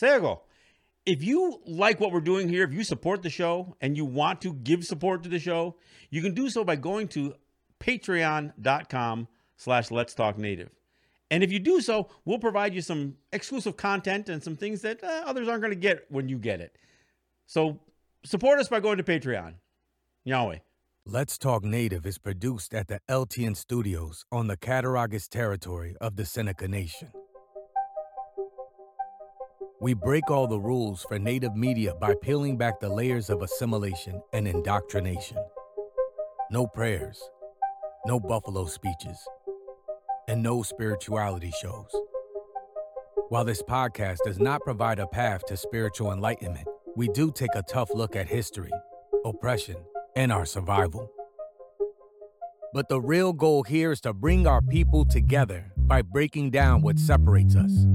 Sego, if you like what we're doing here, if you support the show and you want to give support to the show, you can do so by going to patreon.com slash let's talk native. And if you do so, we'll provide you some exclusive content and some things that uh, others aren't going to get when you get it. So support us by going to Patreon. Yahweh. Let's Talk Native is produced at the LTN Studios on the Cattaraugus territory of the Seneca Nation. We break all the rules for Native media by peeling back the layers of assimilation and indoctrination. No prayers, no buffalo speeches, and no spirituality shows. While this podcast does not provide a path to spiritual enlightenment, we do take a tough look at history, oppression, and our survival. But the real goal here is to bring our people together by breaking down what separates us.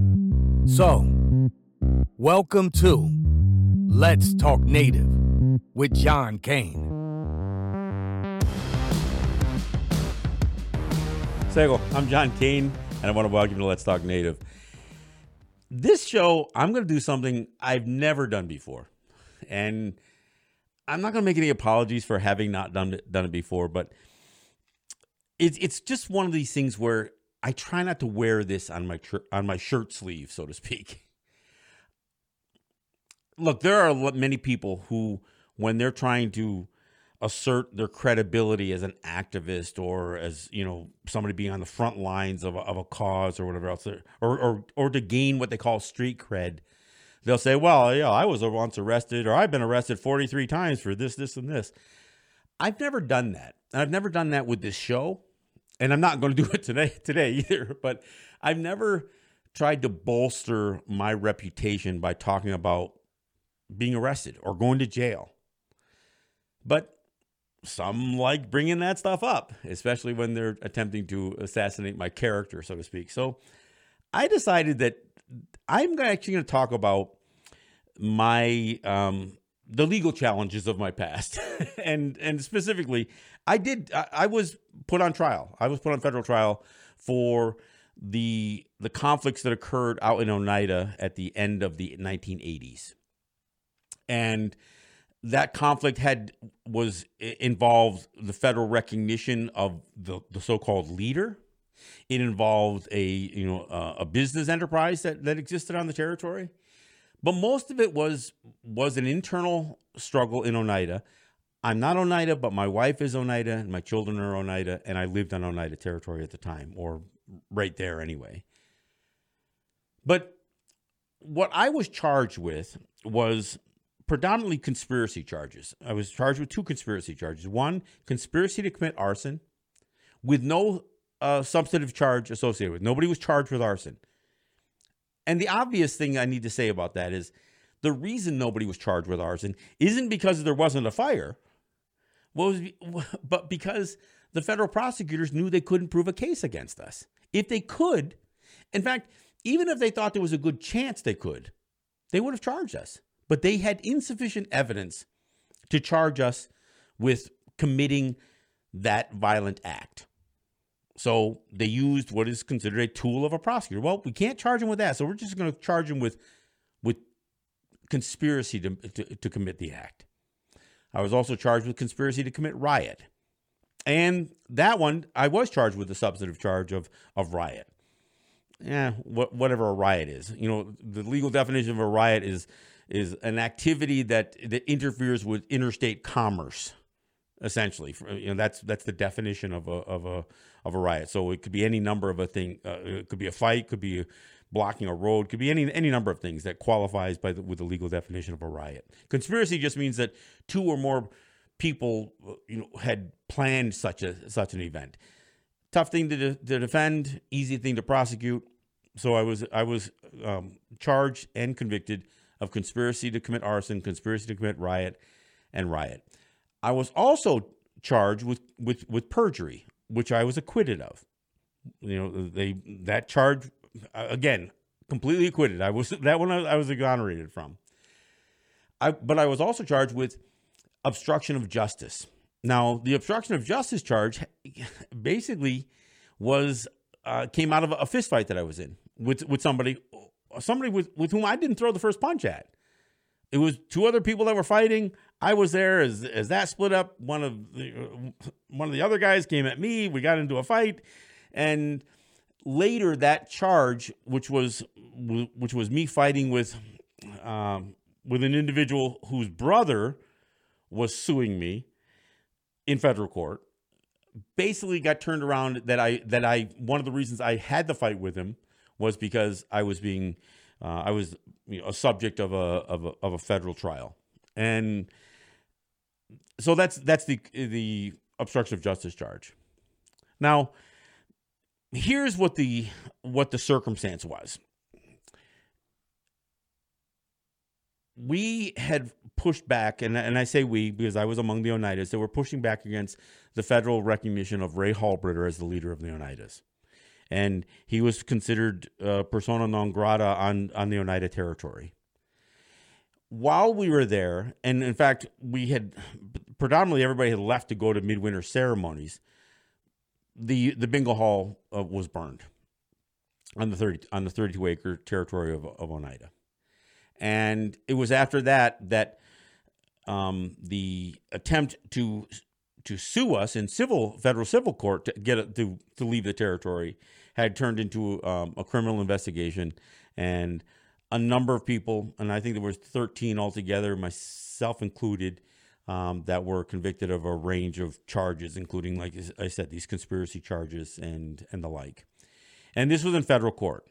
So, welcome to Let's Talk Native with John Kane. Sego, I'm John Kane, and I want to welcome you to Let's Talk Native. This show, I'm going to do something I've never done before. And I'm not going to make any apologies for having not done it, done it before, but it's it's just one of these things where I try not to wear this on my on my shirt sleeve, so to speak. Look, there are many people who, when they're trying to assert their credibility as an activist or as you know somebody being on the front lines of a, of a cause or whatever else, or or or to gain what they call street cred, they'll say, "Well, yeah, I was once arrested, or I've been arrested forty three times for this, this, and this." I've never done that. and I've never done that with this show, and I'm not going to do it today today either. But I've never tried to bolster my reputation by talking about being arrested or going to jail. But some like bringing that stuff up, especially when they're attempting to assassinate my character, so to speak. So I decided that I'm actually going to talk about my um, the legal challenges of my past, and and specifically, I did I, I was put on trial. I was put on federal trial for the the conflicts that occurred out in Oneida at the end of the 1980s, and that conflict had was involved the federal recognition of the, the so-called leader. It involved a you know uh, a business enterprise that, that existed on the territory, but most of it was was an internal struggle in Oneida. I'm not Oneida, but my wife is Oneida, and my children are Oneida, and I lived on Oneida territory at the time, or right there anyway. But what I was charged with was predominantly conspiracy charges. I was charged with two conspiracy charges. One, conspiracy to commit arson with no uh, substantive charge associated with. Nobody was charged with arson. And the obvious thing I need to say about that is the reason nobody was charged with arson isn't because there wasn't a fire, but because the federal prosecutors knew they couldn't prove a case against us. If they could, in fact, even if they thought there was a good chance they could, they would have charged us but they had insufficient evidence to charge us with committing that violent act. So they used what is considered a tool of a prosecutor. Well, we can't charge him with that, so we're just going to charge him with with conspiracy to, to, to commit the act. I was also charged with conspiracy to commit riot. And that one, I was charged with the substantive charge of, of riot. Yeah, what, whatever a riot is. You know, the legal definition of a riot is is an activity that that interferes with interstate commerce essentially. You know that's that's the definition of a of a of a riot. So it could be any number of a thing uh, it could be a fight could be blocking a road could be any any number of things that qualifies by the, with the legal definition of a riot. Conspiracy just means that two or more people uh, you know had planned such a such an event. Tough thing to, de- to defend easy thing to prosecute. So i was i was um, charged and convicted of conspiracy to commit arson, conspiracy to commit riot, and riot. I was also charged with, with, with perjury, which I was acquitted of. You know, they that charge again completely acquitted. I was that one I was exonerated from. I but I was also charged with obstruction of justice. Now, the obstruction of justice charge basically was uh, came out of a fist fight that I was in with with somebody somebody with with whom I didn't throw the first punch at. It was two other people that were fighting. I was there as as that split up. One of the one of the other guys came at me. We got into a fight, and later that charge, which was which was me fighting with um, with an individual whose brother was suing me in federal court, basically got turned around. That I that I one of the reasons I had the fight with him was because I was being uh, I was you know, a subject of a, of a of a federal trial, and so that's that's the the obstruction of justice charge. Now, here's what the what the circumstance was. We had pushed back, and, and I say we because I was among the Oneidas, that were pushing back against the federal recognition of Ray Halbritter as the leader of the Oneidas and he was considered uh, persona non grata on on the Oneida territory. While we were there, and in fact, we had predominantly everybody had left to go to midwinter ceremonies. the The bingo hall uh, was burned on the thirty on the thirty two acre territory of, of Oneida, and it was after that that um, the attempt to to sue us in civil federal civil court to get to to leave the territory had turned into um, a criminal investigation. And a number of people and i think there was 13 altogether myself included um, that were convicted of a range of charges including like i said these conspiracy charges and and the like. And this was in federal court.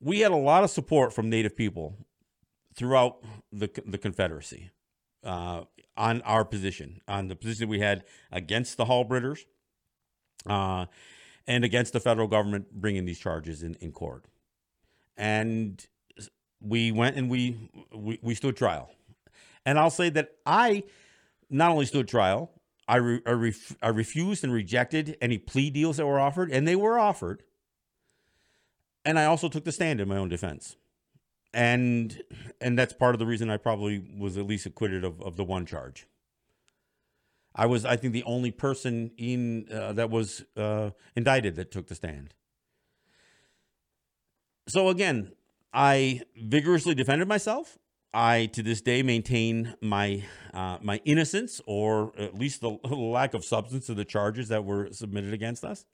We had a lot of support from native people throughout the the confederacy uh, on our position, on the position we had against the Halbritters uh, and against the federal government bringing these charges in, in court. And we went and we, we, we stood trial. And I'll say that I not only stood trial, I, re, I, ref, I refused and rejected any plea deals that were offered, and they were offered. And I also took the stand in my own defense and and that's part of the reason I probably was at least acquitted of, of the one charge. I was, I think, the only person in uh, that was uh, indicted that took the stand. So again, I vigorously defended myself. I, to this day, maintain my uh, my innocence, or at least the lack of substance of the charges that were submitted against us.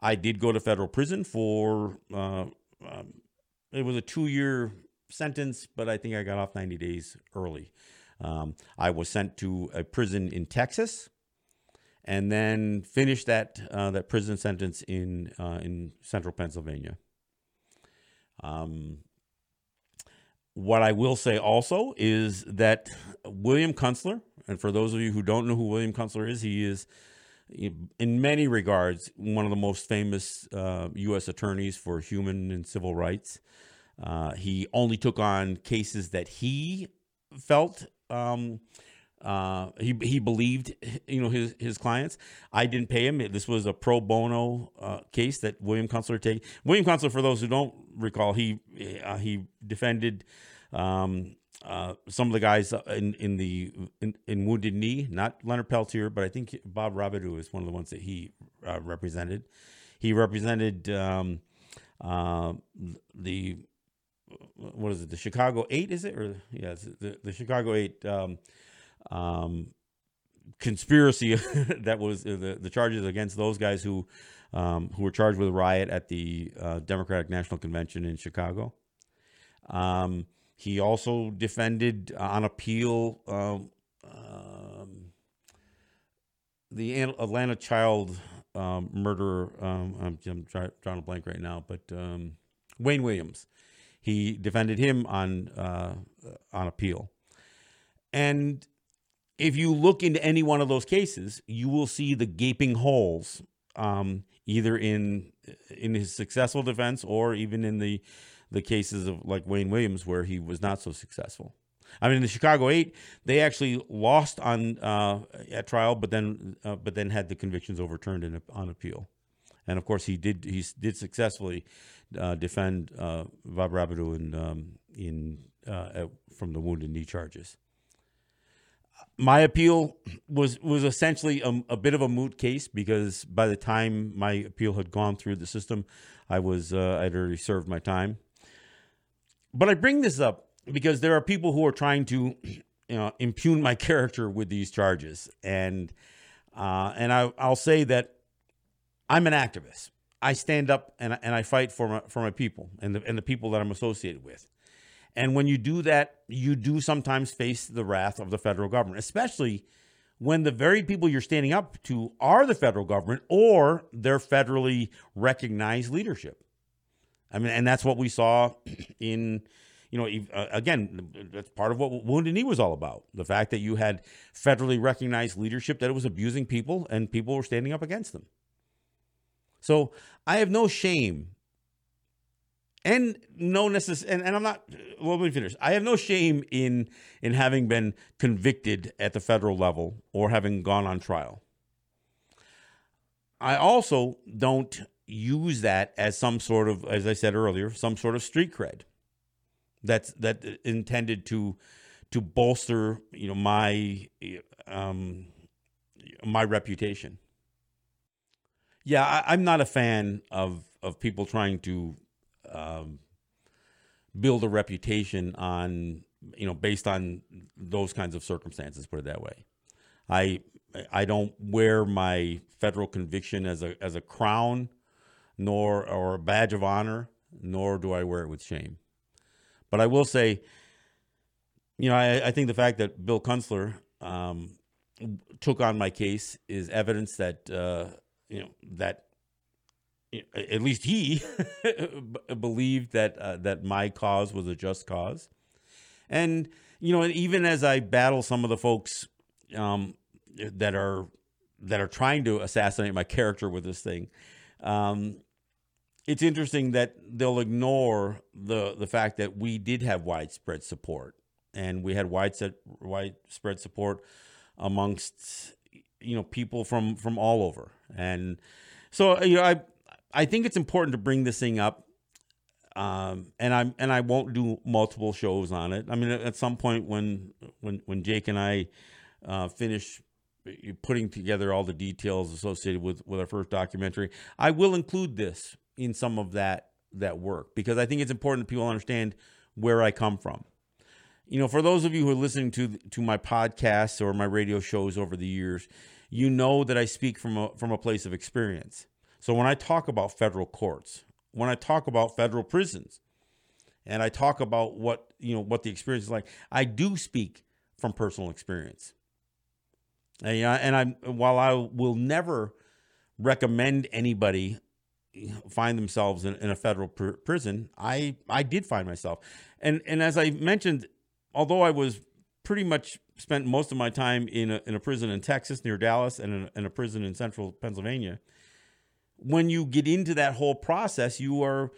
I did go to federal prison for uh, um, it was a two year sentence, but I think I got off 90 days early. Um, I was sent to a prison in Texas, and then finished that uh, that prison sentence in uh, in central Pennsylvania. Um, what I will say also is that William Kunstler, and for those of you who don't know who William Kunstler is, he is in many regards, one of the most famous uh, U.S. attorneys for human and civil rights. Uh, he only took on cases that he felt um, uh, he he believed you know his his clients. I didn't pay him. This was a pro bono uh, case that William Kunstler take. William Kunstler, for those who don't recall, he uh, he defended um, uh, some of the guys in in the in, in, Wounded Knee, not Leonard Peltier, but I think Bob Robideau is one of the ones that he uh, represented. He represented um, uh, the what is it? The Chicago Eight is it or yeah, the the Chicago Eight um, um, conspiracy that was uh, the the charges against those guys who um, who were charged with a riot at the uh, Democratic National Convention in Chicago. Um, he also defended uh, on appeal um, um, the Atlanta child um, murderer. Um, I'm, I'm trying, to blank right now, but um, Wayne Williams. He defended him on uh, on appeal, and if you look into any one of those cases, you will see the gaping holes, um, either in in his successful defense or even in the the cases of like Wayne Williams where he was not so successful. I mean, the Chicago Eight, they actually lost on uh, at trial, but then uh, but then had the convictions overturned in, on appeal, and of course he did he did successfully uh, defend uh, Bob Robideau in um, in uh, at, from the wounded knee charges. My appeal was was essentially a, a, bit of a moot case because by the time my appeal had gone through the system, I was uh, I'd already served my time. But I bring this up because there are people who are trying to, you know, impugn my character with these charges, and uh, and I, I'll say that I'm an activist. I stand up and, and I fight for my, for my people and the, and the people that I'm associated with. And when you do that, you do sometimes face the wrath of the federal government, especially when the very people you're standing up to are the federal government or their federally recognized leadership. I mean, and that's what we saw in, you know, uh, again, that's part of what Wounded Knee was all about. The fact that you had federally recognized leadership that it was abusing people and people were standing up against them. So I have no shame and no necess- and, and I'm not well let me finish. I have no shame in in having been convicted at the federal level or having gone on trial. I also don't use that as some sort of, as I said earlier, some sort of street cred. That's that intended to to bolster, you know, my um, my reputation. Yeah, I, am not a fan of of people trying to um, build a reputation on you know based on those kinds of circumstances. Put it that way. I I don't wear my federal conviction as a as a crown, nor or a badge of honor, nor do I wear it with shame. But I will say, you know, I, I think the fact that Bill Kunstler um, took on my case is evidence that uh, you know that at least he believed that uh, that my cause was a just cause, and you know, even as I battle some of the folks um, that are that are trying to assassinate my character with this thing, um, it's interesting that they'll ignore the the fact that we did have widespread support, and we had widespread widespread support amongst you know people from from all over. And so you know i i think it's important to bring this thing up um, and i'm and i won't do multiple shows on it. I mean at some point when when when jake and i uh, finish putting together all the details associated with with our first documentary i will include this in some of that that work because i think it's important that people understand where i come from you know, for those of you who are listening to to my podcasts or my radio shows over the years, you know that I speak from a from a place of experience. So when I talk about federal courts, when I talk about federal prisons, and I talk about what you know what the experience is like, I do speak from personal experience. And, uh, and I while I will never recommend anybody find themselves in, in a federal pr- prison, I I did find myself, and and as I mentioned although I was pretty much spent most of my time in a, in a prison in Texas near Dallas and in in a prison in central Pennsylvania, when you get into that whole process, you are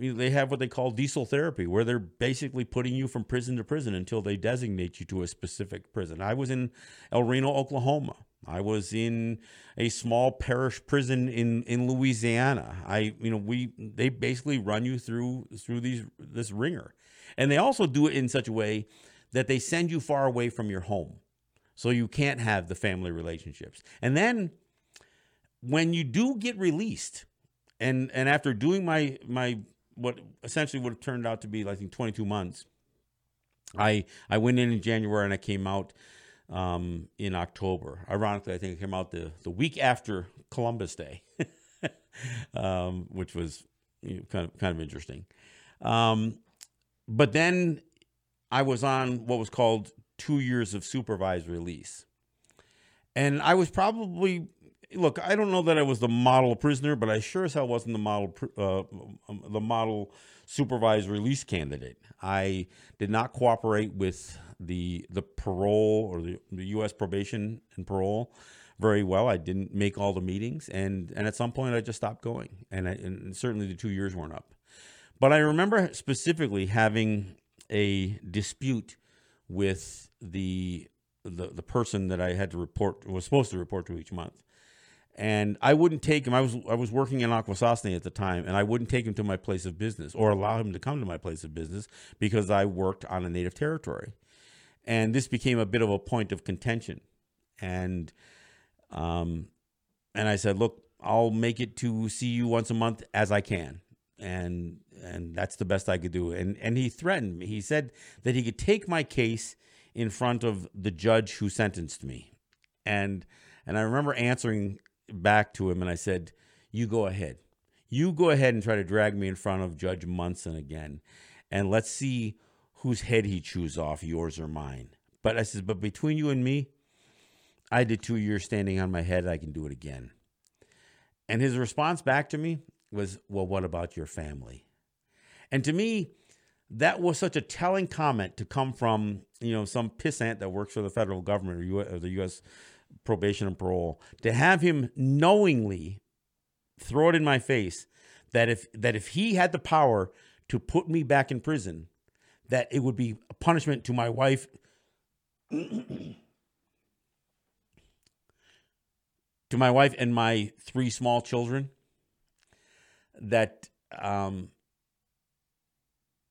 they have what they call diesel therapy, where they're basically putting you from prison to prison until they designate you to a specific prison. I was in El Reno, Oklahoma. I was in a small parish prison in, in Louisiana. I, you know, we they basically run you through through these this ringer. And they also do it in such a way that they send you far away from your home. So you can't have the family relationships. And then when you do get released, and and after doing my my what essentially would have turned out to be I think 22 months, I I went in in January and I came out um, in October. Ironically, I think I came out the the week after Columbus Day, um, which was you know, kind of kind of interesting. Um, but then I was on what was called two years of supervised release. And I was probably, look, I don't know that I was the model prisoner, but I sure as hell wasn't the model, uh, um, the model supervised release candidate. I did not cooperate with the the parole or the, the U.S. probation and parole very well. I didn't make all the meetings, and and at some point I just stopped going, and, I, and certainly the two years weren't up. But I remember specifically having a dispute with the, the the person that I had to report was supposed to report to each month. And I wouldn't take him. I was I was working in Akwesasne at the time, and I wouldn't take him to my place of business or allow him to come to my place of business because I worked on a native territory, and this became a bit of a point of contention. And um, and I said, look, I'll make it to see you once a month as I can and and that's the best I could do. And and he threatened me. He said that he could take my case in front of the judge who sentenced me. And and I remember answering back to him and I said, "You go ahead. You go ahead and try to drag me in front of Judge Munson again, and let's see whose head he chews off, yours or mine." But I said, "But between you and me, I did two years standing on my head. I can do it again." And his response back to me was, "Well, what about your family?" And to me, that was such a telling comment to come from you know some pissant that works for the federal government or, US, or the U.S. probation and parole to have him knowingly throw it in my face that if that if he had the power to put me back in prison, that it would be a punishment to my wife. to my wife and my three small children that um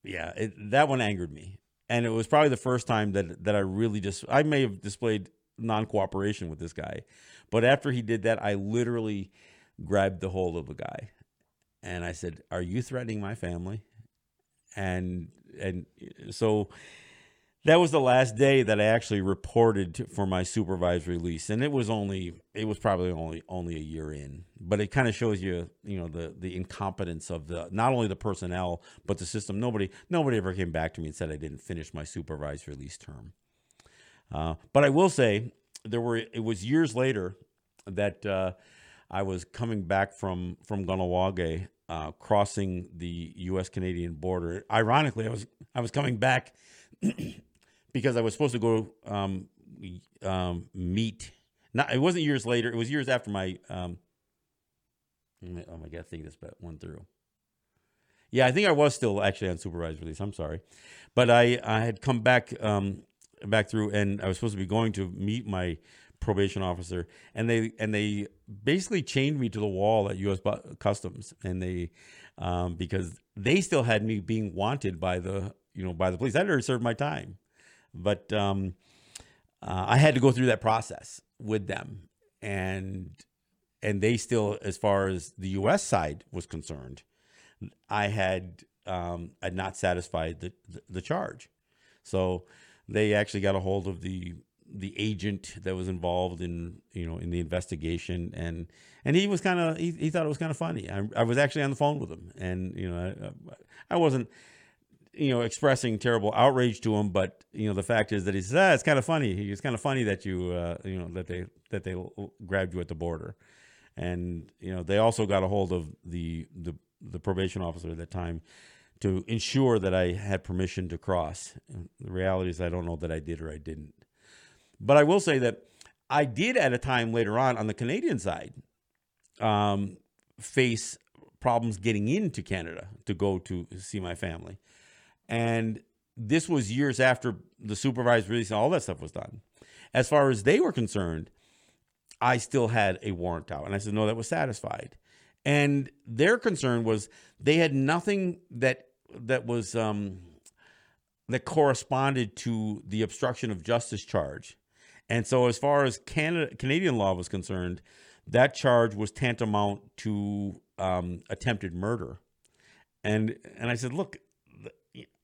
yeah it, that one angered me and it was probably the first time that that i really just i may have displayed non-cooperation with this guy but after he did that i literally grabbed the hold of the guy and I said, "Are you threatening my family?" And and so that was the last day that I actually reported for my supervised release, and it was only it was probably only only a year in, but it kind of shows you you know the the incompetence of the not only the personnel but the system. Nobody nobody ever came back to me and said I didn't finish my supervised release term. Uh, but I will say there were it was years later that. Uh, I was coming back from from Kahnawake, uh, crossing the U.S. Canadian border. Ironically, I was I was coming back because I was supposed to go um, um, meet. Not it wasn't years later. It was years after my. Um, oh my god! I think this went through. Yeah, I think I was still actually on supervised release. I'm sorry, but I I had come back um, back through, and I was supposed to be going to meet my probation officer, and they and they basically chained me to the wall at U.S. Customs, and they um, because they still had me being wanted by the you know by the police. I'd already served my time, but um, uh, I had to go through that process with them, and and they still, as far as the U.S. side was concerned, I had um, had not satisfied the, the, the charge, so they actually got a hold of the the agent that was involved in you know in the investigation. And and he was kind of he, he thought it was kind of funny. I, I was actually on the phone with him. And you know I, I wasn't you know expressing terrible outrage to him but you know the fact is that he says ah, it's kind of funny. It's kind of funny that you uh, you know that they that they grabbed you at the border. And you know they also got a hold of the the the probation officer at that time to ensure that I had permission to cross. And the reality is I don't know that I did or I didn't. But I will say that I did at a time later on on the Canadian side um, face problems getting into Canada to go to see my family. And this was years after the supervised release and all that stuff was done. As far as they were concerned, I still had a warrant out. And I said, no, that was satisfied. And their concern was they had nothing that that was um, that corresponded to the obstruction of justice charge and so, as far as Canada, Canadian law was concerned, that charge was tantamount to um, attempted murder. And and I said, look,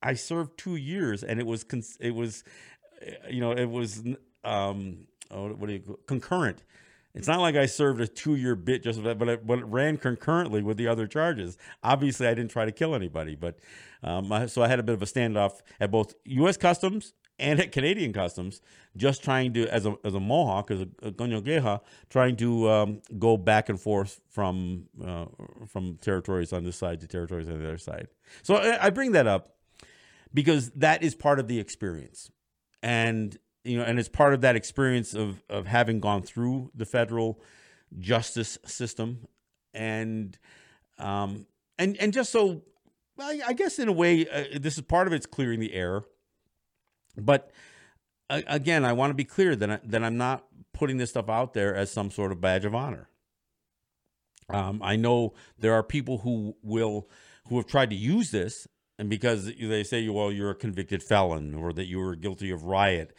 I served two years, and it was it was, you know, it was um, oh, what do you concurrent. It's not like I served a two year bit just that, but it, but it ran concurrently with the other charges. Obviously, I didn't try to kill anybody, but um, I, so I had a bit of a standoff at both U.S. Customs and at Canadian Customs, just trying to, as a, as a Mohawk, as a, a Kahnawake, trying to um, go back and forth from uh, from territories on this side to territories on the other side. So I, I bring that up because that is part of the experience, and you know, and it's part of that experience of of having gone through the federal justice system, and um, and and just so I, I guess in a way, uh, this is part of it's clearing the air but uh, again, I want to be clear that I, that I'm not putting this stuff out there as some sort of badge of honor. Um, I know there are people who will who have tried to use this, and because they say, "Well, you're a convicted felon," or that you were guilty of riot.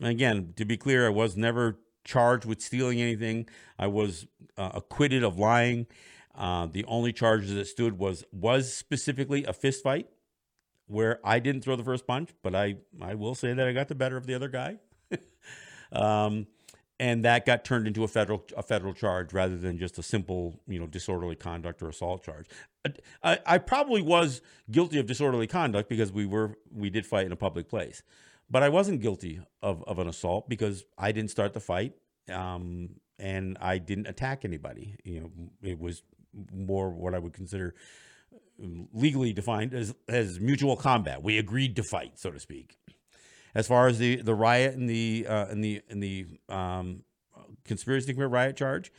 Again, to be clear, I was never charged with stealing anything. I was uh, acquitted of lying. Uh, the only charges that stood was was specifically a fist fight where I didn't throw the first punch, but I I will say that I got the better of the other guy. um, and that got turned into a federal a federal charge rather than just a simple you know disorderly conduct or assault charge. I, I probably was guilty of disorderly conduct because we were we did fight in a public place, but I wasn't guilty of, of an assault because I didn't start the fight um, and I didn't attack anybody. You know, it was more what I would consider legally defined as as mutual combat. We agreed to fight, so to speak. As far as the the riot and the uh, and the and the um, conspiracy to commit riot charge,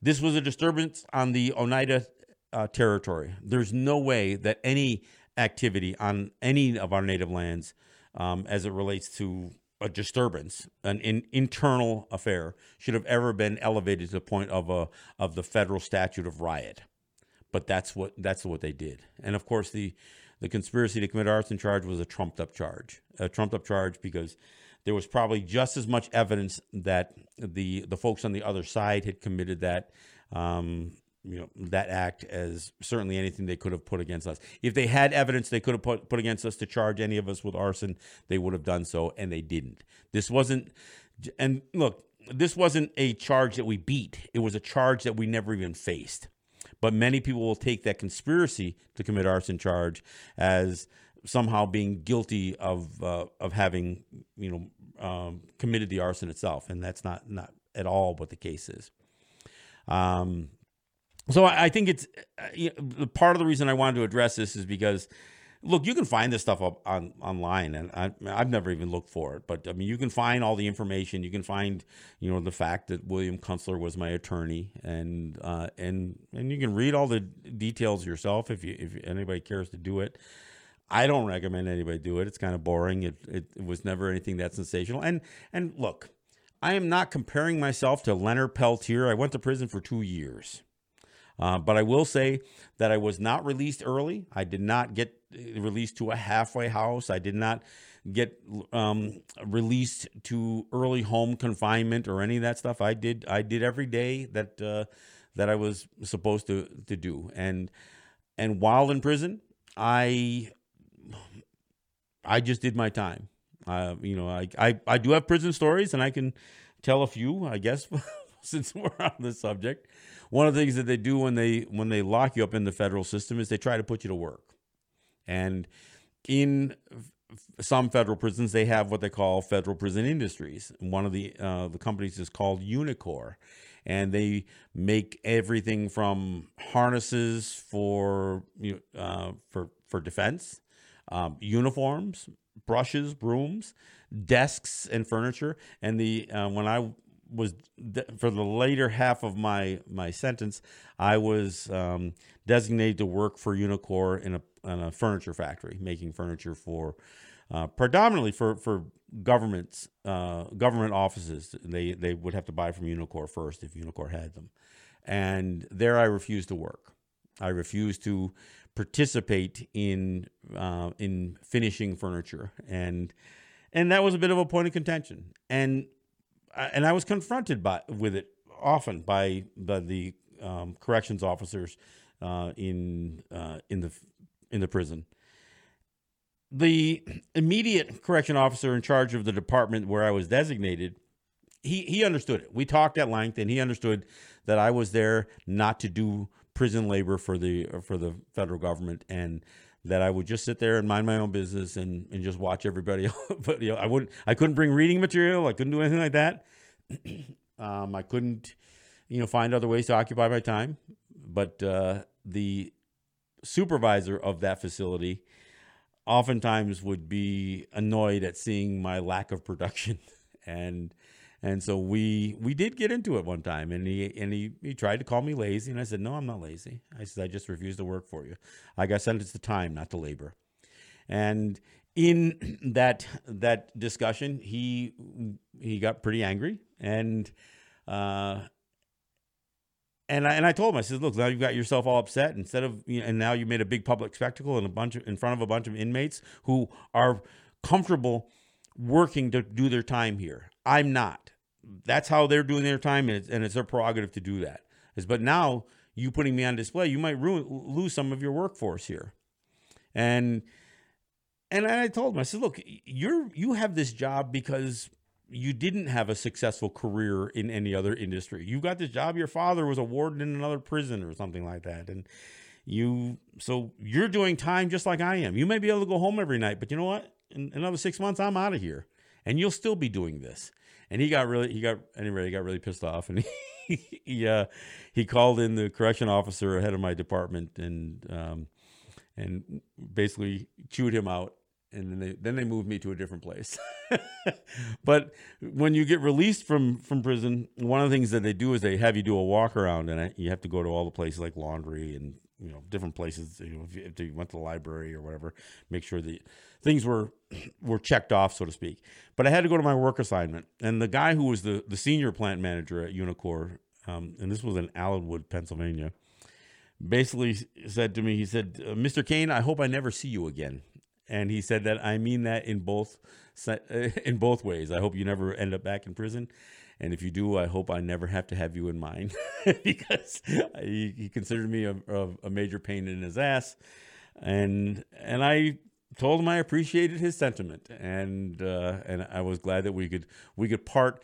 this was a disturbance on the Oneida uh, territory. There's no way that any activity on any of our native lands, um, as it relates to a disturbance, an in, internal affair, should have ever been elevated to the point of a of the federal statute of riot but that's what that's what they did. And of course, the the conspiracy to commit arson charge was a trumped up charge, a trumped up charge because there was probably just as much evidence that the the folks on the other side had committed that. Um, you know that act as certainly anything they could have put against us. If they had evidence they could have put, put against us to charge any of us with arson, they would have done so, and they didn't. This wasn't. And look, this wasn't a charge that we beat. It was a charge that we never even faced. But many people will take that conspiracy to commit arson charge as somehow being guilty of uh, of having you know um, committed the arson itself, and that's not not at all what the case is. Um, so I, think it's uh, part of the reason I wanted to address this is because look, you can find this stuff up on online, and I, have never even looked for it. But I mean, you can find all the information. You can find, you know, the fact that William Kunstler was my attorney, and uh, and and you can read all the details yourself if you if anybody cares to do it. I don't recommend anybody do it. It's kind of boring. It, it, it was never anything that sensational. And and look, I am not comparing myself to Leonard Peltier. I went to prison for two years. Uh, but I will say that I was not released early. I did not get released to a halfway house. I did not get um, released to early home confinement or any of that stuff. I did I did every day that uh, that I was supposed to to do. And and while in prison, I I just did my time. Uh, you know, I, I I do have prison stories, and I can tell a few, I guess, since we're on the subject. One of the things that they do when they when they lock you up in the federal system is they try to put you to work. And in some federal prisons, they have what they call federal prison industries. One of the uh, the companies is called Unicor, and they make everything from harnesses for uh, for for defense, um, uniforms, brushes, brooms, desks, and furniture. And the uh, when I was for the later half of my my sentence, I was um, designated to work for Unicor in a, in a furniture factory, making furniture for uh, predominantly for for governments uh, government offices. They they would have to buy from Unicor first if Unicor had them, and there I refused to work. I refused to participate in uh, in finishing furniture and and that was a bit of a point of contention and and I was confronted by with it often by by the um, corrections officers uh, in uh, in the in the prison. The immediate correction officer in charge of the department where I was designated, he he understood it. We talked at length, and he understood that I was there not to do prison labor for the for the federal government, and that I would just sit there and mind my own business and, and just watch everybody. but you know, I wouldn't, I couldn't bring reading material. I couldn't do anything like that. um, I couldn't, you know, find other ways to occupy my time. But uh, the supervisor of that facility oftentimes would be annoyed at seeing my lack of production and and so we we did get into it one time, and he and he, he tried to call me lazy, and I said, no, I'm not lazy. I said, I just refuse to work for you. I got sentenced to time, not to labor. And in that that discussion, he he got pretty angry, and uh, and I, and I told him, I said, look, now you've got yourself all upset instead of, you know, and now you made a big public spectacle and a bunch of, in front of a bunch of inmates who are comfortable working to do their time here. I'm not. That's how they're doing their time, and it's, and it's their prerogative to do that. Is but now you putting me on display, you might ruin, lose some of your workforce here. And and I told him, I said, look, you're you have this job because you didn't have a successful career in any other industry. You got this job. Your father was a warden in another prison or something like that, and you so you're doing time just like I am. You may be able to go home every night, but you know what? In another six months, I'm out of here, and you'll still be doing this. And he got really, he got anyway, he got really pissed off, and he he, uh, he called in the correction officer head of my department, and um, and basically chewed him out and then they then they moved me to a different place. but when you get released from from prison, one of the things that they do is they have you do a walk around, and you have to go to all the places like laundry and you know different places. You know, if you, if you went to the library or whatever, make sure that things were were checked off, so to speak. But I had to go to my work assignment, and the guy who was the the senior plant manager at Unicor, um, and this was in Allenwood, Pennsylvania. Basically said to me, he said, "Mr. Kane, I hope I never see you again." and he said that I mean that in both in both ways. I hope you never end up back in prison, and if you do, I hope I never have to have you in mind because he, he, considered me a, a, major pain in his ass, and and I told him I appreciated his sentiment, and uh, and I was glad that we could we could part.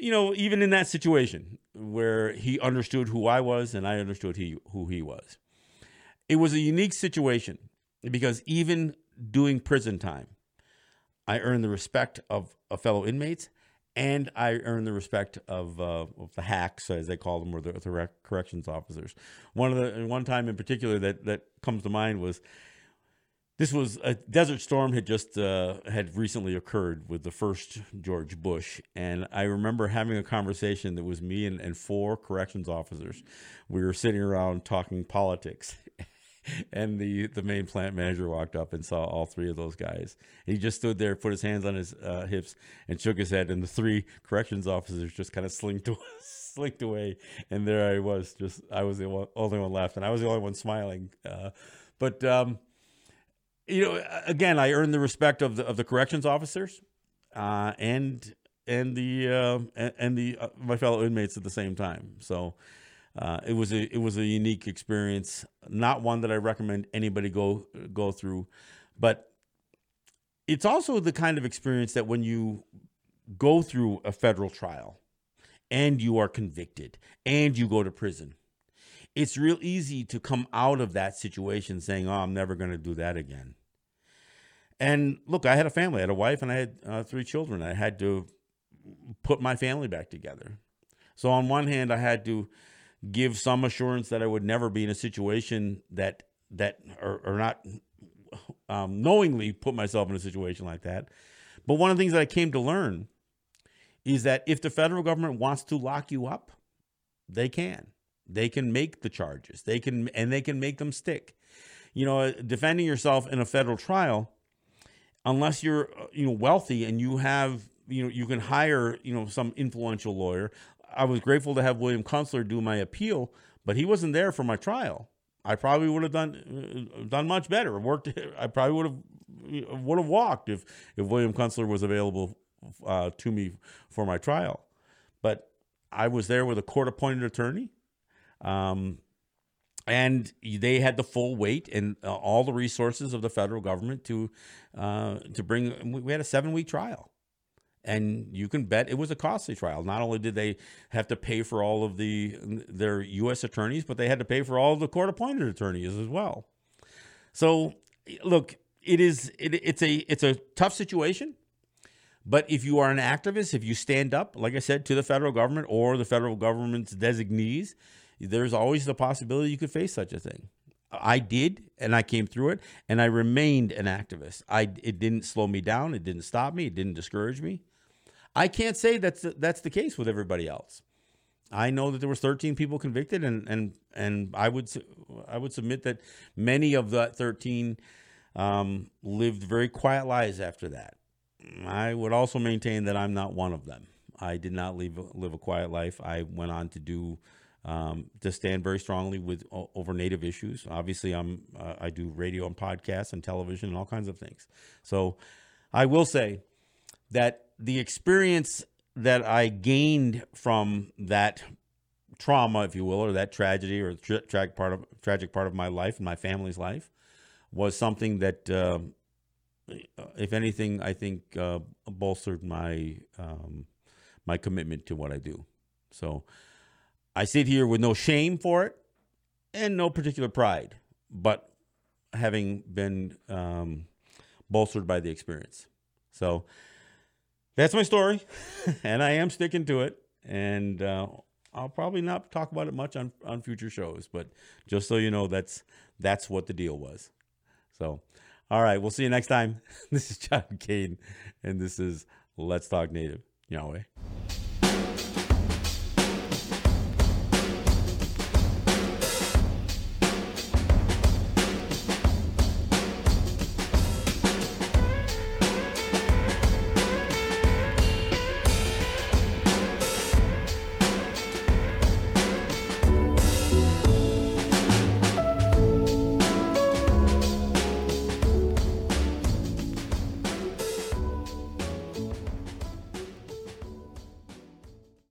You know, even in that situation where he understood who I was and I understood he who he was, it was a unique situation because even doing prison time. I earned the respect of, of fellow inmates, and I earned the respect of, uh, of the hacks, as they call them, or the, the corrections officers. One of the one time in particular that that comes to mind was this was a desert storm had just uh, had recently occurred with the first George Bush, and I remember having a conversation that was me and, and four corrections officers. We were sitting around talking politics, and the the main plant manager walked up and saw all three of those guys. He just stood there, put his hands on his uh, hips, and shook his head. And the three corrections officers just kind of slinked away, slinked away. And there I was, just I was the only one left, and I was the only one smiling. Uh, but um, you know, again, I earned the respect of the of the corrections officers, uh, and and the uh, and, and the uh, my fellow inmates at the same time. So uh, it was a it was a unique experience, not one that I recommend anybody go go through, but it's also the kind of experience that when you go through a federal trial and you are convicted and you go to prison, it's real easy to come out of that situation saying, "Oh, I'm never going to do that again." And look, I had a family, I had a wife, and I had uh, three children. I had to put my family back together. So on one hand, I had to give some assurance that I would never be in a situation that that or, or not um, knowingly put myself in a situation like that. But one of the things that I came to learn is that if the federal government wants to lock you up, they can. They can make the charges. They can and they can make them stick. You know, defending yourself in a federal trial, unless you're you know wealthy and you have you know you can hire you know some influential lawyer I was grateful to have William Kunstler do my appeal, but he wasn't there for my trial. I probably would have done uh, done much better. Worked. I probably would have would have walked if if William Kunstler was available uh, to me for my trial. But I was there with a court appointed attorney, um, and they had the full weight and uh, all the resources of the federal government to uh, to bring. We had a seven week trial and you can bet it was a costly trial. Not only did they have to pay for all of the their U.S. attorneys, but they had to pay for all the court-appointed attorneys as well. So, look, it is it, it's a it's a tough situation. But if you are an activist, if you stand up, like I said, to the federal government or the federal government's designees, there's always the possibility you could face such a thing. I did, and I came through it, and I remained an activist. I it didn't slow me down, it didn't stop me, it didn't discourage me. I can't say that's the, that's the case with everybody else. I know that there was 13 people convicted, and and and I would I would submit that many of that 13 um, lived very quiet lives after that. I would also maintain that I'm not one of them. I did not live live a quiet life. I went on to do um, to stand very strongly with over Native issues. Obviously, I'm uh, I do radio and podcasts and television and all kinds of things. So I will say that the experience that I gained from that trauma, if you will, or that tragedy or tra- tragic part of tragic part of my life and my family's life was something that, uh, if anything, I think uh, bolstered my um, my commitment to what I do. So I sit here with no shame for it and no particular pride, but having been um, bolstered by the experience. So that's my story, and I am sticking to it. And uh, I'll probably not talk about it much on, on future shows, but just so you know, that's that's what the deal was. So, all right, we'll see you next time. This is John Kane, and this is Let's Talk Native. Yahweh.